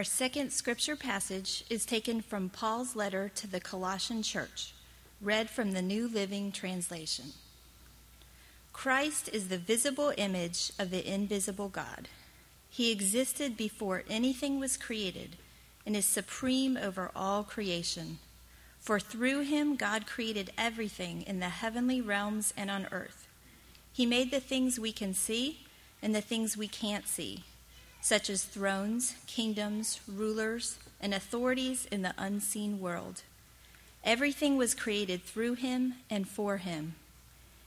Our second scripture passage is taken from Paul's letter to the Colossian church, read from the New Living Translation. Christ is the visible image of the invisible God. He existed before anything was created and is supreme over all creation. For through him God created everything in the heavenly realms and on earth. He made the things we can see and the things we can't see such as thrones, kingdoms, rulers, and authorities in the unseen world. Everything was created through him and for him.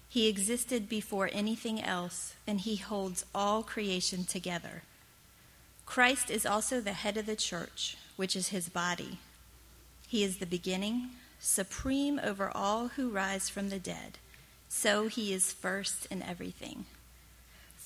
He existed before anything else, and he holds all creation together. Christ is also the head of the church, which is his body. He is the beginning, supreme over all who rise from the dead. So he is first in everything.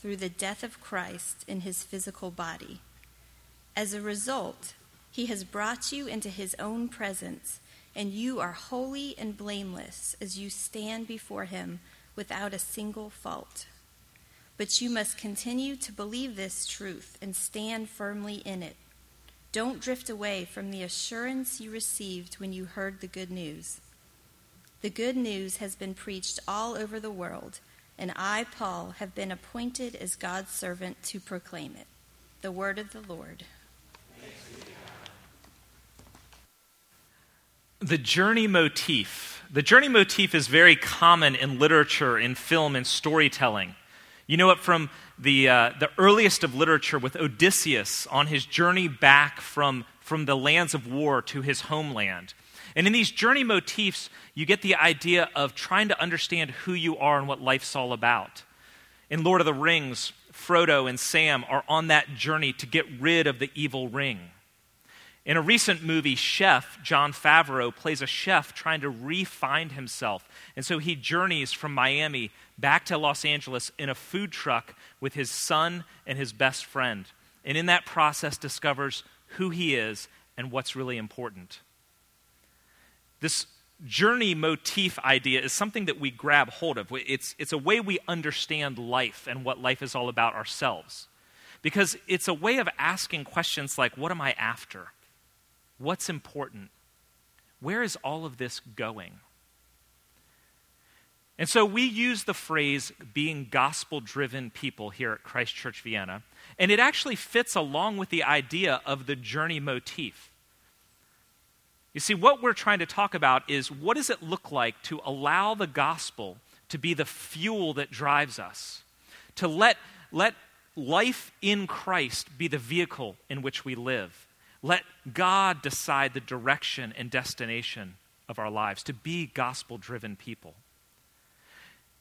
through the death of Christ in his physical body. As a result, he has brought you into his own presence, and you are holy and blameless as you stand before him without a single fault. But you must continue to believe this truth and stand firmly in it. Don't drift away from the assurance you received when you heard the good news. The good news has been preached all over the world and I, Paul, have been appointed as God's servant to proclaim it. The word of the Lord. The journey motif. The journey motif is very common in literature, in film, and storytelling. You know it from the, uh, the earliest of literature with Odysseus on his journey back from, from the lands of war to his homeland. And in these journey motifs, you get the idea of trying to understand who you are and what life's all about. In Lord of the Rings, Frodo and Sam are on that journey to get rid of the evil ring. In a recent movie, Chef Jon Favreau plays a chef trying to re-find himself. And so he journeys from Miami back to Los Angeles in a food truck with his son and his best friend. And in that process, discovers who he is and what's really important. This journey motif idea is something that we grab hold of. It's, it's a way we understand life and what life is all about ourselves. Because it's a way of asking questions like what am I after? What's important? Where is all of this going? And so we use the phrase being gospel driven people here at Christ Church Vienna, and it actually fits along with the idea of the journey motif. You see, what we're trying to talk about is what does it look like to allow the gospel to be the fuel that drives us? To let, let life in Christ be the vehicle in which we live. Let God decide the direction and destination of our lives, to be gospel driven people.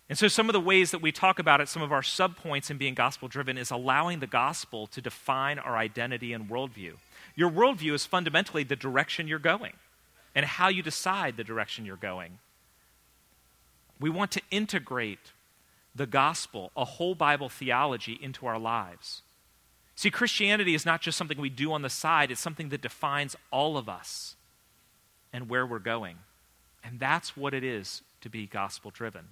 And so, some of the ways that we talk about it, some of our subpoints in being gospel driven, is allowing the gospel to define our identity and worldview. Your worldview is fundamentally the direction you're going and how you decide the direction you're going. We want to integrate the gospel, a whole Bible theology, into our lives. See, Christianity is not just something we do on the side, it's something that defines all of us and where we're going. And that's what it is to be gospel driven.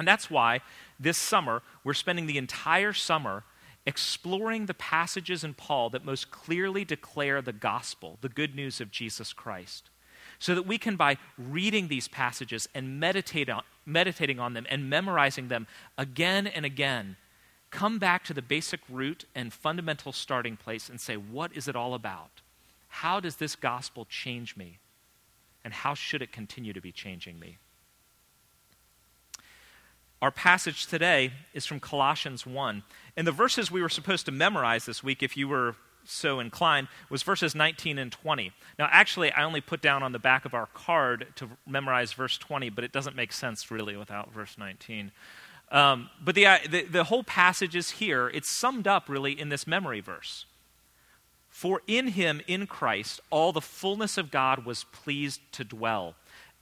And that's why this summer, we're spending the entire summer exploring the passages in Paul that most clearly declare the gospel, the good news of Jesus Christ. So that we can, by reading these passages and meditate on, meditating on them and memorizing them again and again, come back to the basic root and fundamental starting place and say, what is it all about? How does this gospel change me? And how should it continue to be changing me? Our passage today is from Colossians 1. And the verses we were supposed to memorize this week, if you were so inclined, was verses 19 and 20. Now, actually, I only put down on the back of our card to memorize verse 20, but it doesn't make sense really without verse 19. Um, but the, the, the whole passage is here. It's summed up really in this memory verse. For in him, in Christ, all the fullness of God was pleased to dwell,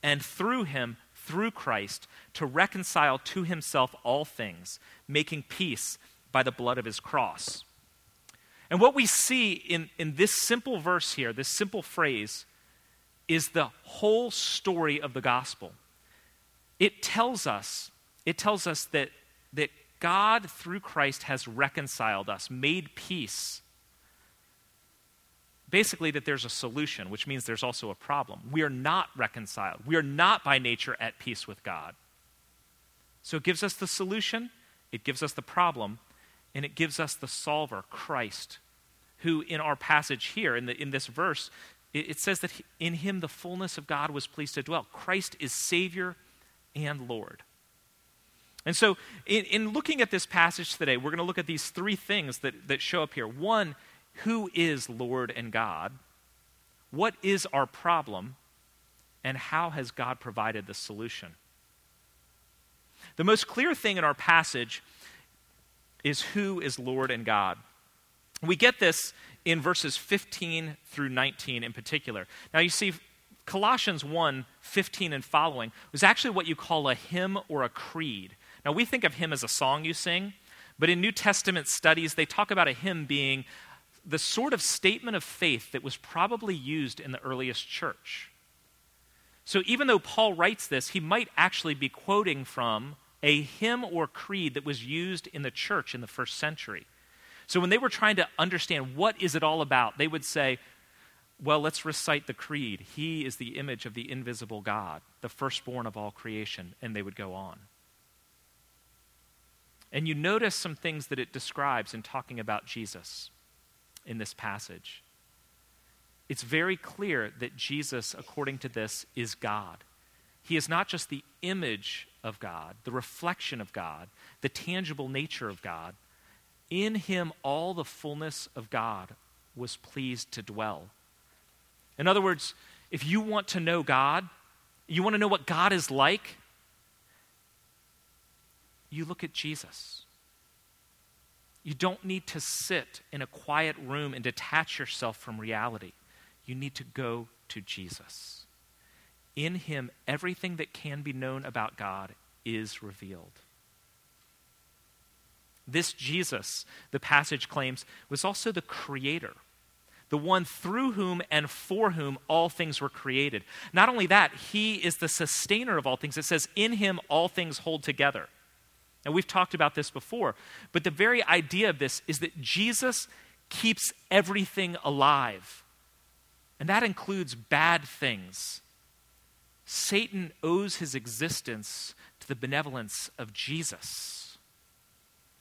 and through him, through Christ, to reconcile to himself all things, making peace by the blood of his cross. And what we see in, in this simple verse here, this simple phrase, is the whole story of the gospel. It tells us, it tells us that, that God, through Christ, has reconciled us, made peace basically that there's a solution, which means there's also a problem. We are not reconciled. We are not by nature at peace with God. So it gives us the solution, it gives us the problem, and it gives us the solver, Christ, who in our passage here, in, the, in this verse, it, it says that in him the fullness of God was pleased to dwell. Christ is Savior and Lord. And so, in, in looking at this passage today, we're going to look at these three things that, that show up here. One who is Lord and God? What is our problem? And how has God provided the solution? The most clear thing in our passage is who is Lord and God. We get this in verses 15 through 19 in particular. Now, you see, Colossians 1 15 and following was actually what you call a hymn or a creed. Now, we think of hymn as a song you sing, but in New Testament studies, they talk about a hymn being the sort of statement of faith that was probably used in the earliest church. So even though Paul writes this, he might actually be quoting from a hymn or creed that was used in the church in the first century. So when they were trying to understand what is it all about, they would say, well, let's recite the creed. He is the image of the invisible God, the firstborn of all creation, and they would go on. And you notice some things that it describes in talking about Jesus in this passage. It's very clear that Jesus, according to this, is God. He is not just the image of God, the reflection of God, the tangible nature of God. In him, all the fullness of God was pleased to dwell. In other words, if you want to know God, you want to know what God is like, you look at Jesus. You don't need to sit in a quiet room and detach yourself from reality. You need to go to Jesus. In him, everything that can be known about God is revealed. This Jesus, the passage claims, was also the creator, the one through whom and for whom all things were created. Not only that, he is the sustainer of all things. It says, In him all things hold together. And we've talked about this before. But the very idea of this is that Jesus keeps everything alive. And that includes bad things. Satan owes his existence to the benevolence of Jesus.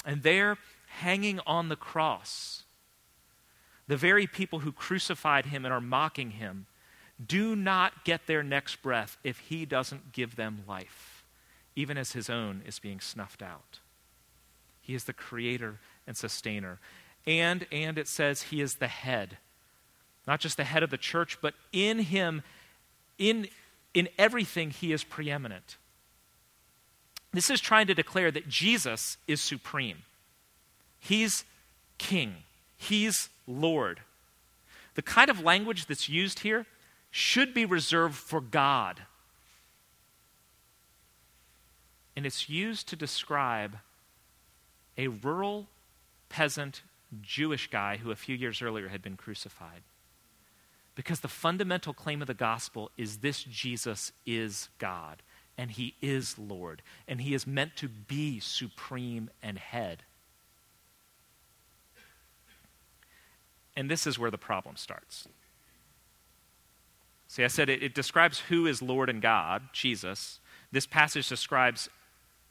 And there, hanging on the cross, the very people who crucified him and are mocking him do not get their next breath if he doesn't give them life even as his own is being snuffed out. He is the creator and sustainer. And, and it says he is the head. Not just the head of the church, but in him, in, in everything, he is preeminent. This is trying to declare that Jesus is supreme. He's king. He's Lord. The kind of language that's used here should be reserved for God and it's used to describe a rural peasant Jewish guy who a few years earlier had been crucified. Because the fundamental claim of the gospel is this Jesus is God, and he is Lord, and he is meant to be supreme and head. And this is where the problem starts. See, I said it, it describes who is Lord and God, Jesus. This passage describes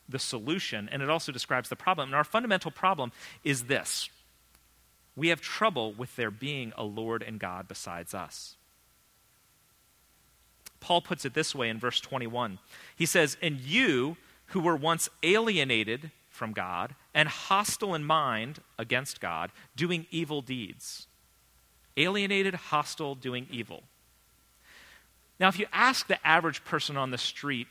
the solution, and it also describes the problem. And our fundamental problem is this we have trouble with there being a Lord and God besides us. Paul puts it this way in verse 21. He says, And you who were once alienated from God and hostile in mind against God, doing evil deeds. Alienated, hostile, doing evil. Now, if you ask the average person on the street,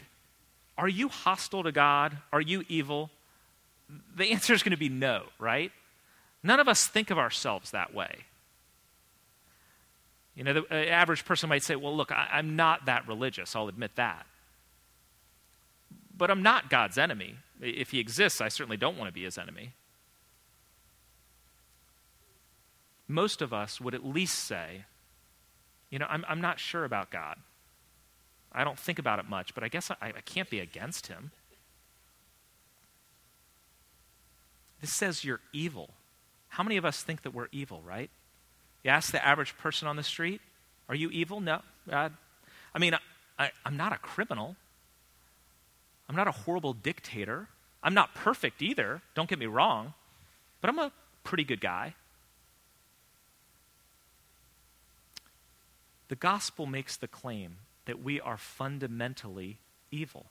are you hostile to God? Are you evil? The answer is going to be no, right? None of us think of ourselves that way. You know, the uh, average person might say, well, look, I, I'm not that religious, I'll admit that. But I'm not God's enemy. If he exists, I certainly don't want to be his enemy. Most of us would at least say, you know, I'm, I'm not sure about God. I don't think about it much, but I guess I, I can't be against him. This says you're evil. How many of us think that we're evil, right? You ask the average person on the street, Are you evil? No. I mean, I, I'm not a criminal. I'm not a horrible dictator. I'm not perfect either, don't get me wrong, but I'm a pretty good guy. The gospel makes the claim that we are fundamentally evil,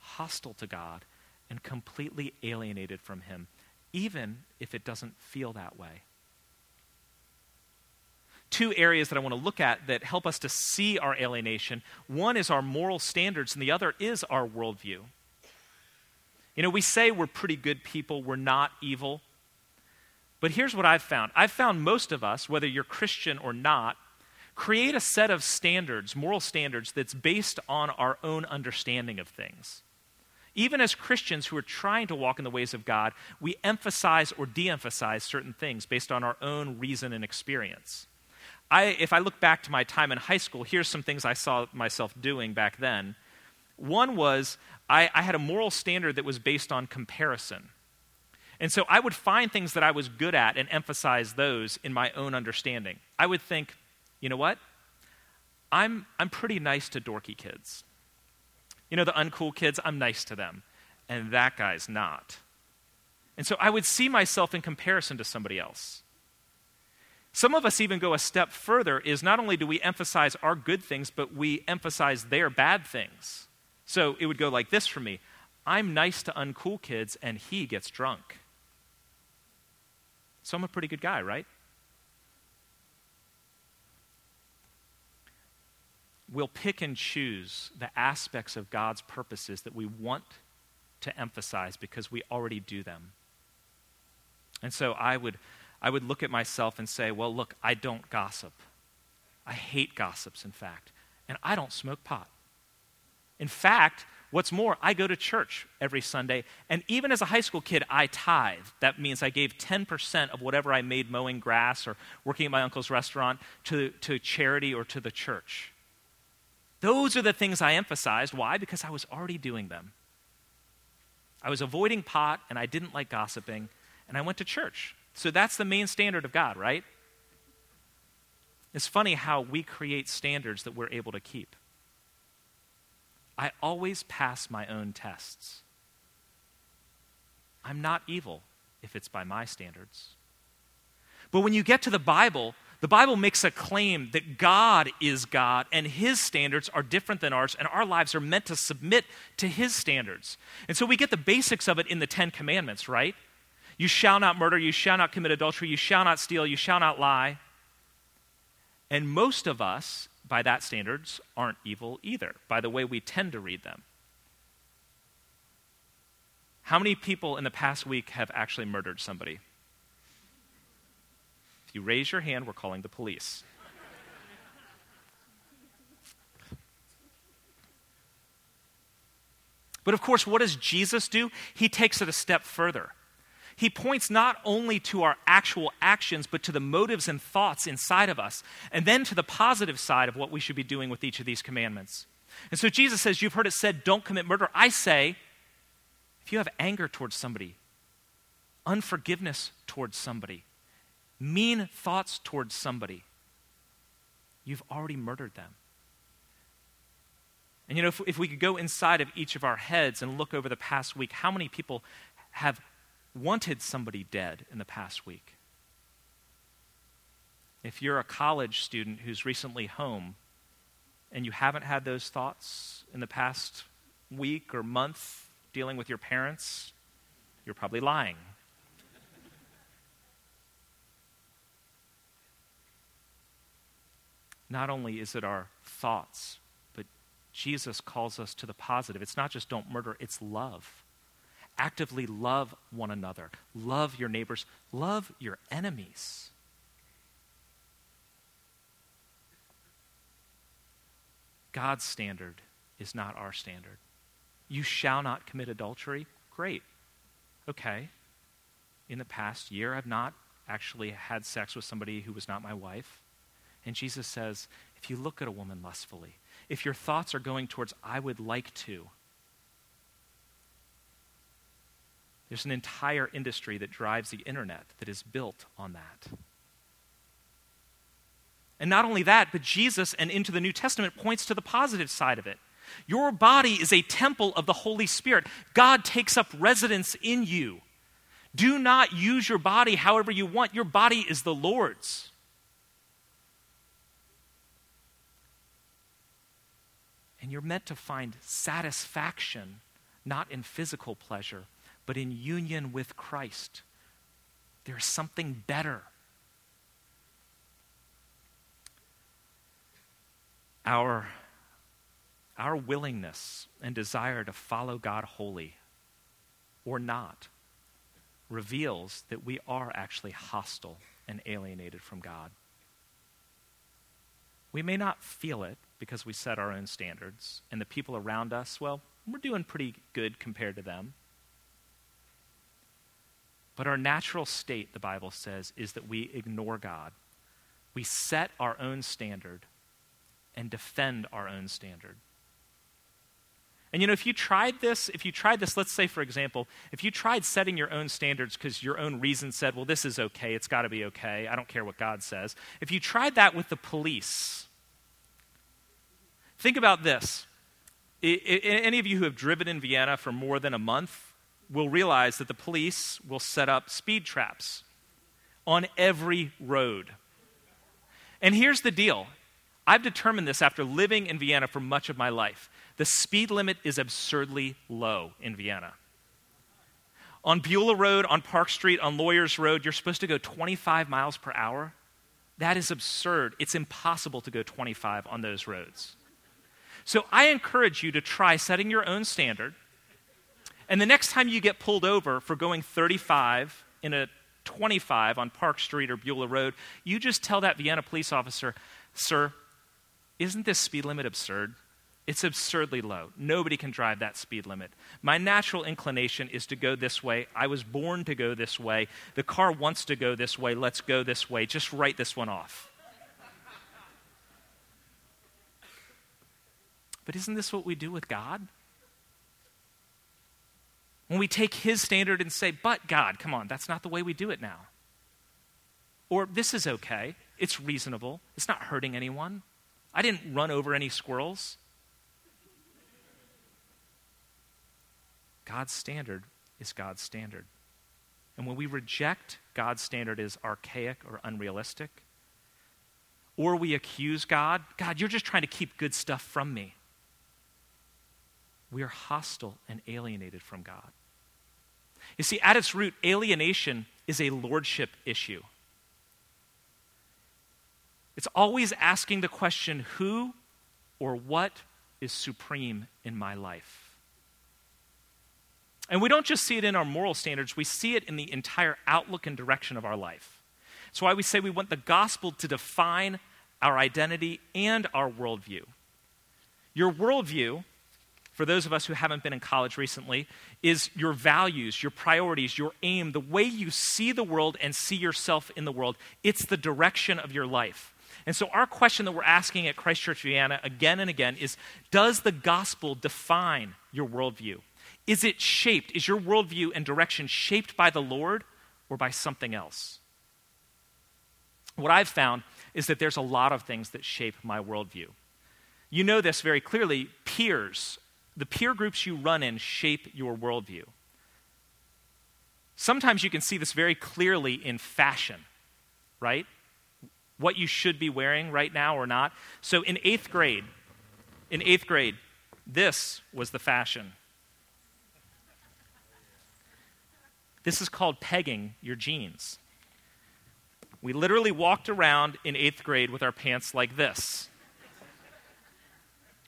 hostile to God, and completely alienated from Him, even if it doesn't feel that way. Two areas that I want to look at that help us to see our alienation one is our moral standards, and the other is our worldview. You know, we say we're pretty good people, we're not evil. But here's what I've found I've found most of us, whether you're Christian or not, create a set of standards, moral standards, that's based on our own understanding of things. Even as Christians who are trying to walk in the ways of God, we emphasize or de emphasize certain things based on our own reason and experience. I, if I look back to my time in high school, here's some things I saw myself doing back then. One was I, I had a moral standard that was based on comparison. And so I would find things that I was good at and emphasize those in my own understanding. I would think, you know what? I'm, I'm pretty nice to dorky kids. You know, the uncool kids, I'm nice to them. And that guy's not. And so I would see myself in comparison to somebody else. Some of us even go a step further is not only do we emphasize our good things, but we emphasize their bad things. So it would go like this for me I'm nice to uncool kids, and he gets drunk. So I'm a pretty good guy, right? We'll pick and choose the aspects of God's purposes that we want to emphasize because we already do them. And so I would, I would look at myself and say, well, look, I don't gossip. I hate gossips, in fact. And I don't smoke pot. In fact, what's more, I go to church every Sunday. And even as a high school kid, I tithe. That means I gave 10% of whatever I made mowing grass or working at my uncle's restaurant to, to charity or to the church. Those are the things I emphasized. Why? Because I was already doing them. I was avoiding pot and I didn't like gossiping, and I went to church. So that's the main standard of God, right? It's funny how we create standards that we're able to keep. I always pass my own tests. I'm not evil if it's by my standards. But when you get to the Bible, the Bible makes a claim that God is God and his standards are different than ours, and our lives are meant to submit to his standards. And so we get the basics of it in the Ten Commandments, right? You shall not murder, you shall not commit adultery, you shall not steal, you shall not lie. And most of us, by that standards, aren't evil either, by the way we tend to read them. How many people in the past week have actually murdered somebody? You raise your hand, we're calling the police. But of course, what does Jesus do? He takes it a step further. He points not only to our actual actions, but to the motives and thoughts inside of us, and then to the positive side of what we should be doing with each of these commandments. And so Jesus says, You've heard it said, don't commit murder. I say, if you have anger towards somebody, unforgiveness towards somebody, mean thoughts towards somebody, you've already murdered them. And you know, if, if we could go inside of each of our heads and look over the past week, how many people have wanted somebody dead in the past week? If you're a college student who's recently home and you haven't had those thoughts in the past week or month dealing with your parents, you're probably lying. Not only is it our thoughts, but Jesus calls us to the positive. It's not just don't murder, it's love. Actively love one another, love your neighbors, love your enemies. God's standard is not our standard. You shall not commit adultery. Great. Okay. In the past year, I've not actually had sex with somebody who was not my wife. And Jesus says, if you look at a woman lustfully, if your thoughts are going towards, I would like to, there's an entire industry that drives the internet that is built on that. And not only that, but Jesus and into the New Testament points to the positive side of it. Your body is a temple of the Holy Spirit. God takes up residence in you. Do not use your body however you want. Your body is the Lord's. And you're meant to find satisfaction not in physical pleasure, but in union with Christ. There's something better. Our, our willingness and desire to follow God wholly or not reveals that we are actually hostile and alienated from God. We may not feel it because we set our own standards, and the people around us, well, we're doing pretty good compared to them. But our natural state, the Bible says, is that we ignore God. We set our own standard and defend our own standard. And you know, if you tried this, if you tried this, let's say, for example, if you tried setting your own standards because your own reason said, well, this is okay, it's got to be okay, I don't care what God says. If you tried that with the police, think about this. I, I, any of you who have driven in Vienna for more than a month will realize that the police will set up speed traps on every road. And here's the deal I've determined this after living in Vienna for much of my life. The speed limit is absurdly low in Vienna. On Beulah Road, on Park Street, on Lawyers Road, you're supposed to go 25 miles per hour. That is absurd. It's impossible to go 25 on those roads. So I encourage you to try setting your own standard. And the next time you get pulled over for going 35 in a 25 on Park Street or Beulah Road, you just tell that Vienna police officer, Sir, isn't this speed limit absurd? It's absurdly low. Nobody can drive that speed limit. My natural inclination is to go this way. I was born to go this way. The car wants to go this way. Let's go this way. Just write this one off. But isn't this what we do with God? When we take His standard and say, but God, come on, that's not the way we do it now. Or this is okay. It's reasonable. It's not hurting anyone. I didn't run over any squirrels. God's standard is God's standard. And when we reject God's standard as archaic or unrealistic, or we accuse God, God, you're just trying to keep good stuff from me, we are hostile and alienated from God. You see, at its root, alienation is a lordship issue. It's always asking the question who or what is supreme in my life? And we don't just see it in our moral standards, we see it in the entire outlook and direction of our life. That's why we say we want the gospel to define our identity and our worldview. Your worldview, for those of us who haven't been in college recently, is your values, your priorities, your aim, the way you see the world and see yourself in the world. It's the direction of your life. And so, our question that we're asking at Christ Church Vienna again and again is Does the gospel define your worldview? Is it shaped? Is your worldview and direction shaped by the Lord or by something else? What I've found is that there's a lot of things that shape my worldview. You know this very clearly. Peers, the peer groups you run in, shape your worldview. Sometimes you can see this very clearly in fashion, right? what you should be wearing right now or not. So in eighth grade, in eighth grade, this was the fashion. This is called pegging your jeans. We literally walked around in eighth grade with our pants like this.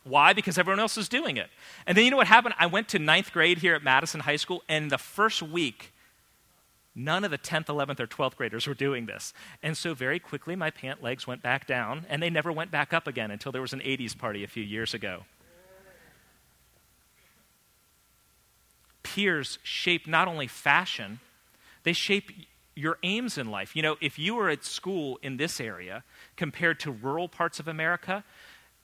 Why? Because everyone else was doing it. And then you know what happened? I went to ninth grade here at Madison High School, and the first week, None of the 10th, 11th, or 12th graders were doing this. And so very quickly, my pant legs went back down, and they never went back up again until there was an 80s party a few years ago. Peers shape not only fashion, they shape your aims in life. You know, if you were at school in this area compared to rural parts of America,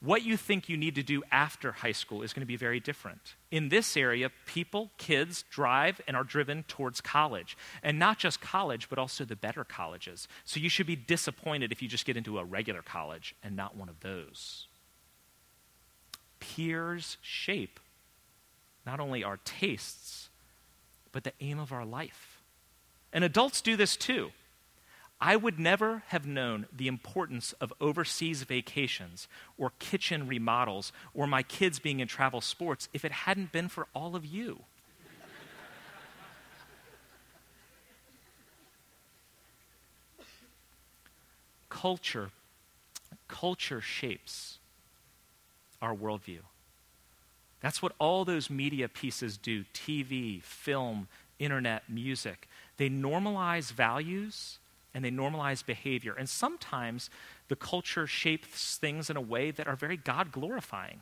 what you think you need to do after high school is going to be very different. In this area, people, kids, drive and are driven towards college. And not just college, but also the better colleges. So you should be disappointed if you just get into a regular college and not one of those. Peers shape not only our tastes, but the aim of our life. And adults do this too. I would never have known the importance of overseas vacations or kitchen remodels or my kids being in travel sports if it hadn't been for all of you. culture, culture shapes our worldview. That's what all those media pieces do TV, film, internet, music. They normalize values and they normalize behavior. And sometimes the culture shapes things in a way that are very God glorifying.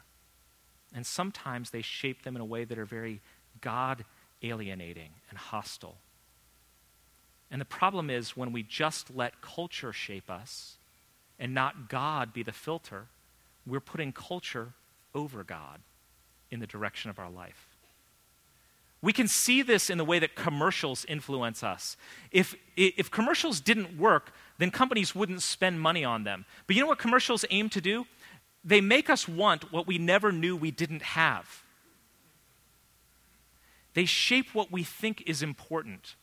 And sometimes they shape them in a way that are very God alienating and hostile. And the problem is when we just let culture shape us and not God be the filter, we're putting culture over God in the direction of our life. We can see this in the way that commercials influence us. If, if commercials didn't work, then companies wouldn't spend money on them. But you know what commercials aim to do? They make us want what we never knew we didn't have. They shape what we think is important.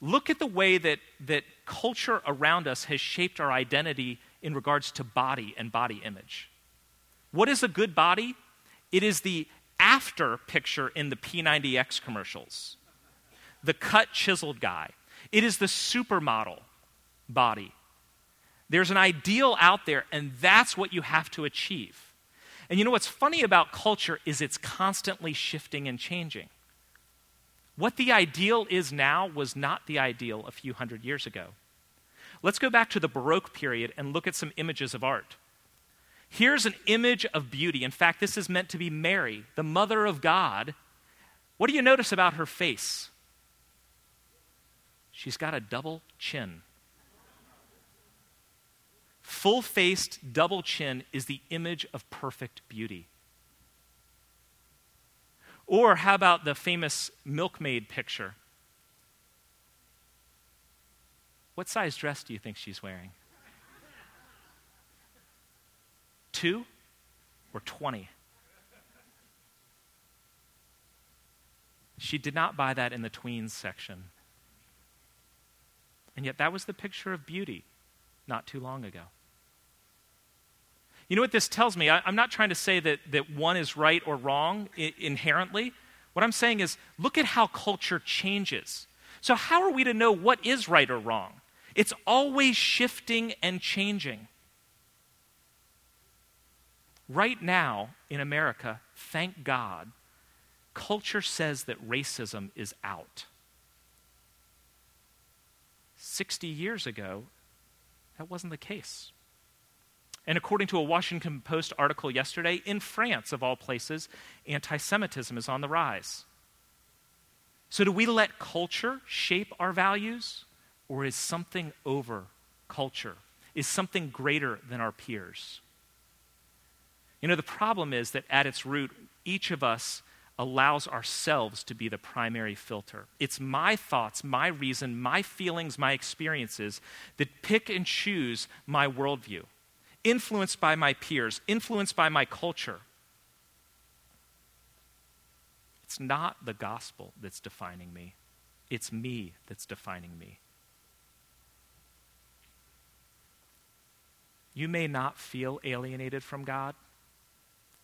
Look at the way that, that culture around us has shaped our identity in regards to body and body image. What is a good body? It is the after picture in the P90X commercials. The cut, chiseled guy. It is the supermodel body. There's an ideal out there, and that's what you have to achieve. And you know what's funny about culture is it's constantly shifting and changing. What the ideal is now was not the ideal a few hundred years ago. Let's go back to the Baroque period and look at some images of art. Here's an image of beauty. In fact, this is meant to be Mary, the mother of God. What do you notice about her face? She's got a double chin. Full faced double chin is the image of perfect beauty. Or how about the famous milkmaid picture? What size dress do you think she's wearing? Two or 20. She did not buy that in the tweens section. And yet, that was the picture of beauty not too long ago. You know what this tells me? I, am not trying to say that, that one is right or wrong I- inherently. What I'm saying is, look at how culture changes. So, how are we to know what is right or wrong? It's always shifting and changing. Right now in America, thank God, culture says that racism is out. 60 years ago, that wasn't the case. And according to a Washington Post article yesterday, in France, of all places, anti Semitism is on the rise. So, do we let culture shape our values, or is something over culture? Is something greater than our peers? You know, the problem is that at its root, each of us allows ourselves to be the primary filter. It's my thoughts, my reason, my feelings, my experiences that pick and choose my worldview, influenced by my peers, influenced by my culture. It's not the gospel that's defining me, it's me that's defining me. You may not feel alienated from God.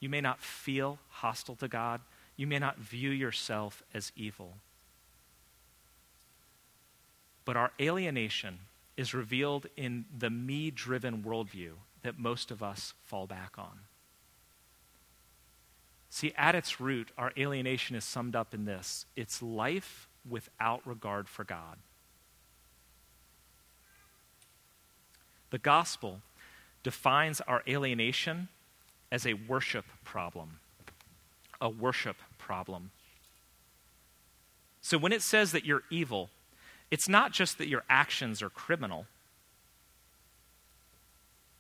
You may not feel hostile to God. You may not view yourself as evil. But our alienation is revealed in the me driven worldview that most of us fall back on. See, at its root, our alienation is summed up in this it's life without regard for God. The gospel defines our alienation as a worship problem. A worship problem. So when it says that you're evil, it's not just that your actions are criminal,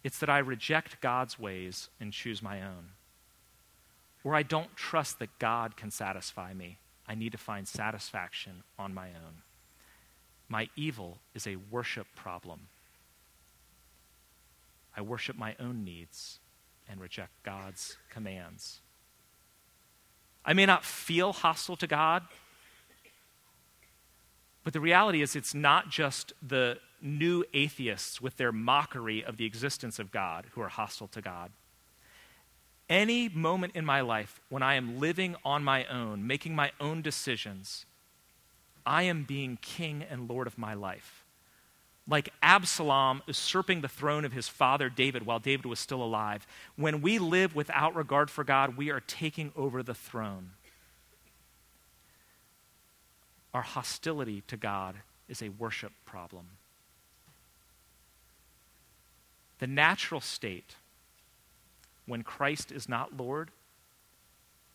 it's that I reject God's ways and choose my own. Or I don't trust that God can satisfy me. I need to find satisfaction on my own. My evil is a worship problem. I worship my own needs and reject God's commands. I may not feel hostile to God, but the reality is it's not just the new atheists with their mockery of the existence of God who are hostile to God. Any moment in my life when I am living on my own, making my own decisions, I am being king and lord of my life. Like Absalom usurping the throne of his father David while David was still alive. When we live without regard for God, we are taking over the throne. Our hostility to God is a worship problem. The natural state when Christ is not Lord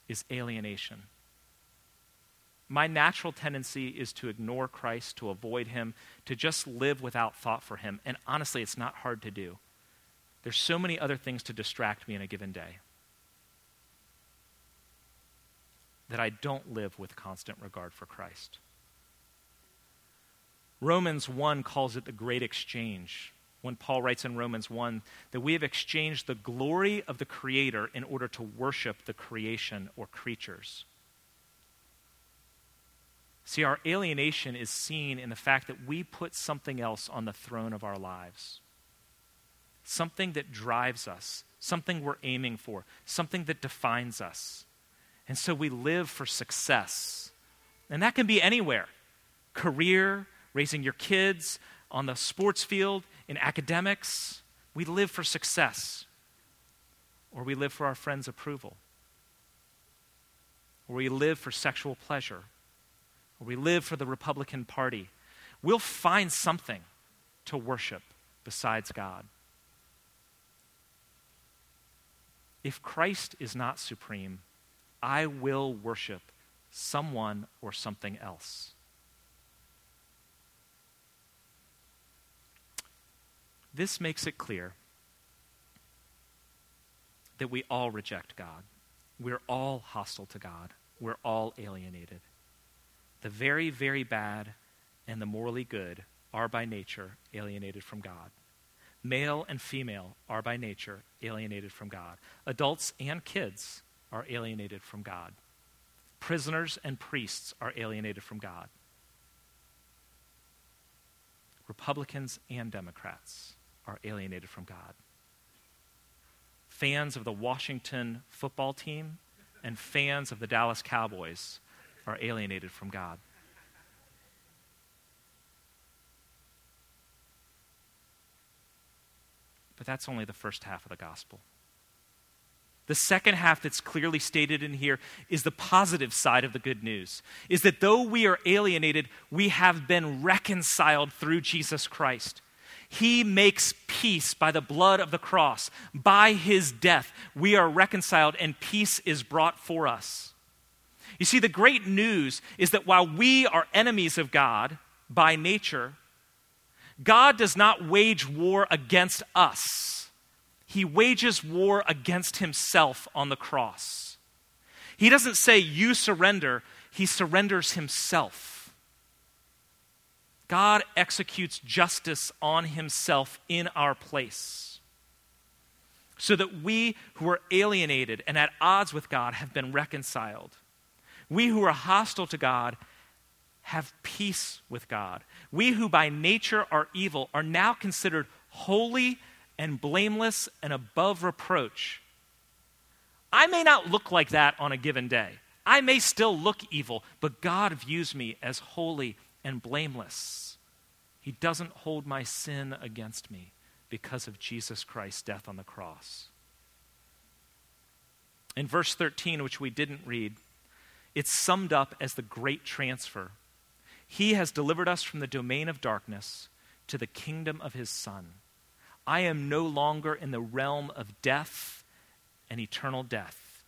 is alienation. My natural tendency is to ignore Christ, to avoid him, to just live without thought for him. And honestly, it's not hard to do. There's so many other things to distract me in a given day that I don't live with constant regard for Christ. Romans 1 calls it the great exchange when Paul writes in Romans 1 that we have exchanged the glory of the Creator in order to worship the creation or creatures. See, our alienation is seen in the fact that we put something else on the throne of our lives. Something that drives us, something we're aiming for, something that defines us. And so we live for success. And that can be anywhere career, raising your kids, on the sports field, in academics. We live for success, or we live for our friends' approval, or we live for sexual pleasure or we live for the Republican Party, we'll find something to worship besides God. If Christ is not supreme, I will worship someone or something else. This makes it clear that we all reject God. We're all hostile to God. We're all alienated. The very, very bad and the morally good are by nature alienated from God. Male and female are by nature alienated from God. Adults and kids are alienated from God. Prisoners and priests are alienated from God. Republicans and Democrats are alienated from God. Fans of the Washington football team and fans of the Dallas Cowboys are alienated from God. But that's only the first half of the gospel. The second half that's clearly stated in here is the positive side of the good news is that though we are alienated, we have been reconciled through Jesus Christ. He makes peace by the blood of the cross. By his death, we are reconciled and peace is brought for us. You see, the great news is that while we are enemies of God by nature, God does not wage war against us. He wages war against himself on the cross. He doesn't say, You surrender, he surrenders himself. God executes justice on himself in our place. So that we who are alienated and at odds with God have been reconciled. We who are hostile to God have peace with God. We who by nature are evil are now considered holy and blameless and above reproach. I may not look like that on a given day. I may still look evil, but God views me as holy and blameless. He doesn't hold my sin against me because of Jesus Christ's death on the cross. In verse 13, which we didn't read, it's summed up as the great transfer. He has delivered us from the domain of darkness to the kingdom of his Son. I am no longer in the realm of death and eternal death.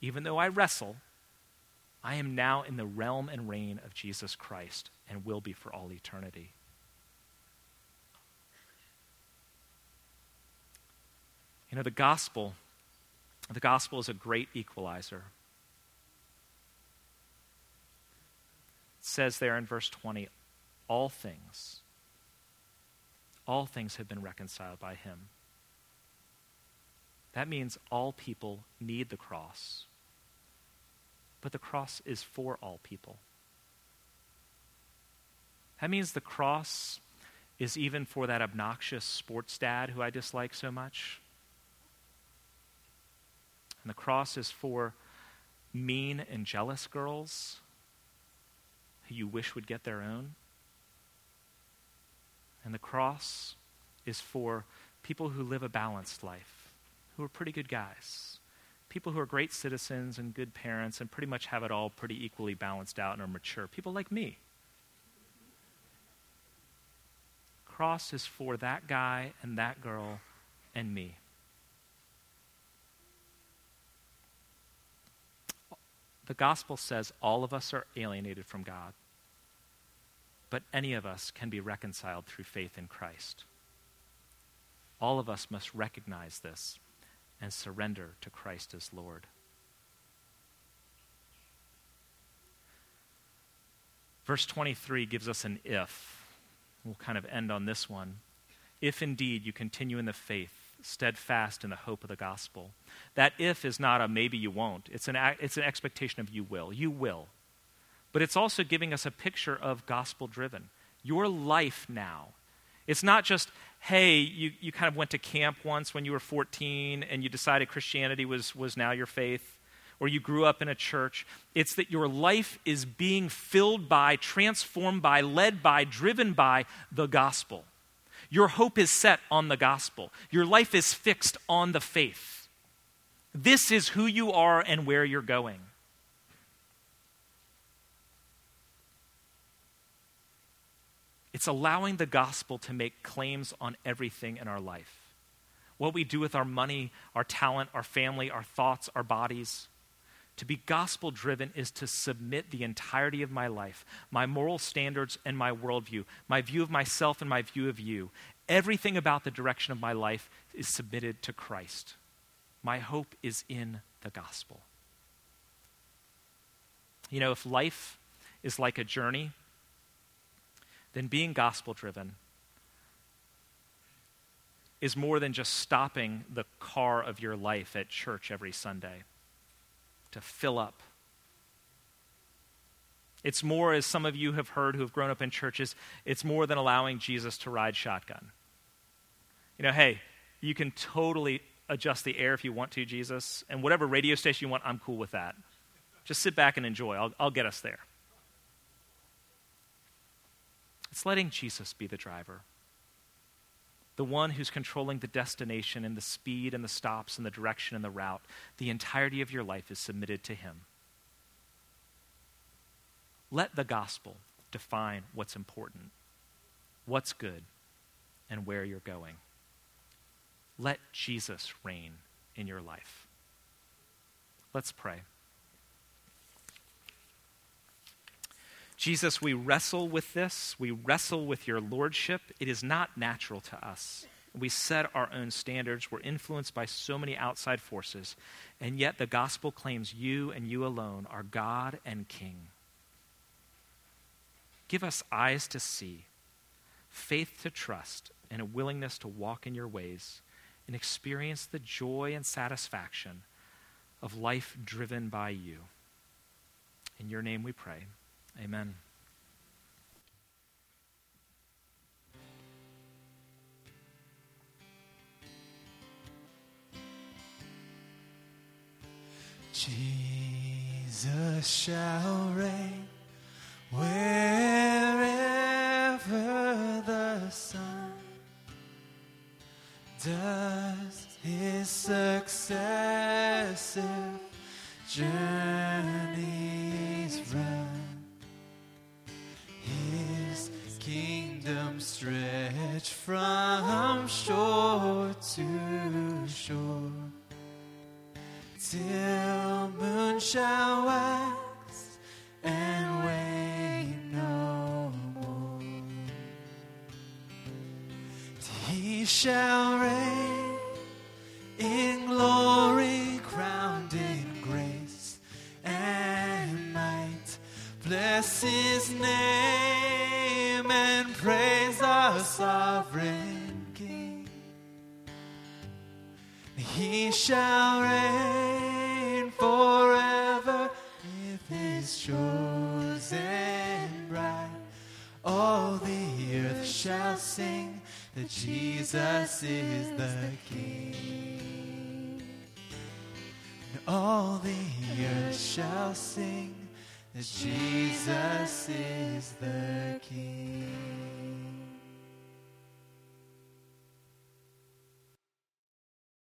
Even though I wrestle, I am now in the realm and reign of Jesus Christ and will be for all eternity. You know, the gospel, the gospel is a great equalizer. Says there in verse 20, all things all things have been reconciled by him. That means all people need the cross. But the cross is for all people. That means the cross is even for that obnoxious sports dad who I dislike so much. And the cross is for mean and jealous girls who you wish would get their own. And the cross is for people who live a balanced life, who are pretty good guys, people who are great citizens and good parents and pretty much have it all pretty equally balanced out and are mature, people like me. Cross is for that guy and that girl and me. The gospel says all of us are alienated from God but any of us can be reconciled through faith in Christ. All of us must recognize this and surrender to Christ as Lord. Verse 23 gives us an if. We'll kind of end on this one. If indeed you continue in the faith, steadfast in the hope of the gospel. That if is not a maybe you won't, it's an, it's an expectation of you will. You will but it's also giving us a picture of gospel driven. Your life now. It's not just, hey, you, you kind of went to camp once when you were 14 and you decided Christianity was, was now your faith, or you grew up in a church. It's that your life is being filled by, transformed by, led by, driven by the gospel. Your hope is set on the gospel. Your life is fixed on the faith. This is who you are and where you're going. It's allowing the gospel to make claims on everything in our life. What we do with our money, our talent, our family, our thoughts, our bodies. To be gospel driven is to submit the entirety of my life, my moral standards and my worldview, my view of myself and my view of you. Everything about the direction of my life is submitted to Christ. My hope is in the gospel. You know, if life is like a journey, then being gospel driven is more than just stopping the car of your life at church every Sunday to fill up. It's more, as some of you have heard who have grown up in churches, it's more than allowing Jesus to ride shotgun. You know, hey, you can totally adjust the air if you want to, Jesus, and whatever radio station you want, I'm cool with that. Just sit back and enjoy. I'll, I'll get us there. It's letting Jesus be the driver, the one who's controlling the destination and the speed and the stops and the direction and the route. The entirety of your life is submitted to Him. Let the gospel define what's important, what's good, and where you're going. Let Jesus reign in your life. Let's pray. Jesus, we wrestle with this. We wrestle with your lordship. It is not natural to us. We set our own standards. We're influenced by so many outside forces. And yet the gospel claims you and you alone are God and King. Give us eyes to see, faith to trust, and a willingness to walk in your ways and experience the joy and satisfaction of life driven by you. In your name we pray. Amen. Jesus shall reign wherever the sun does his successive journeys stretch from shore to shore till moon shall wax and wane no more. He shall Is the King. And all the earth shall sing that Jesus is the.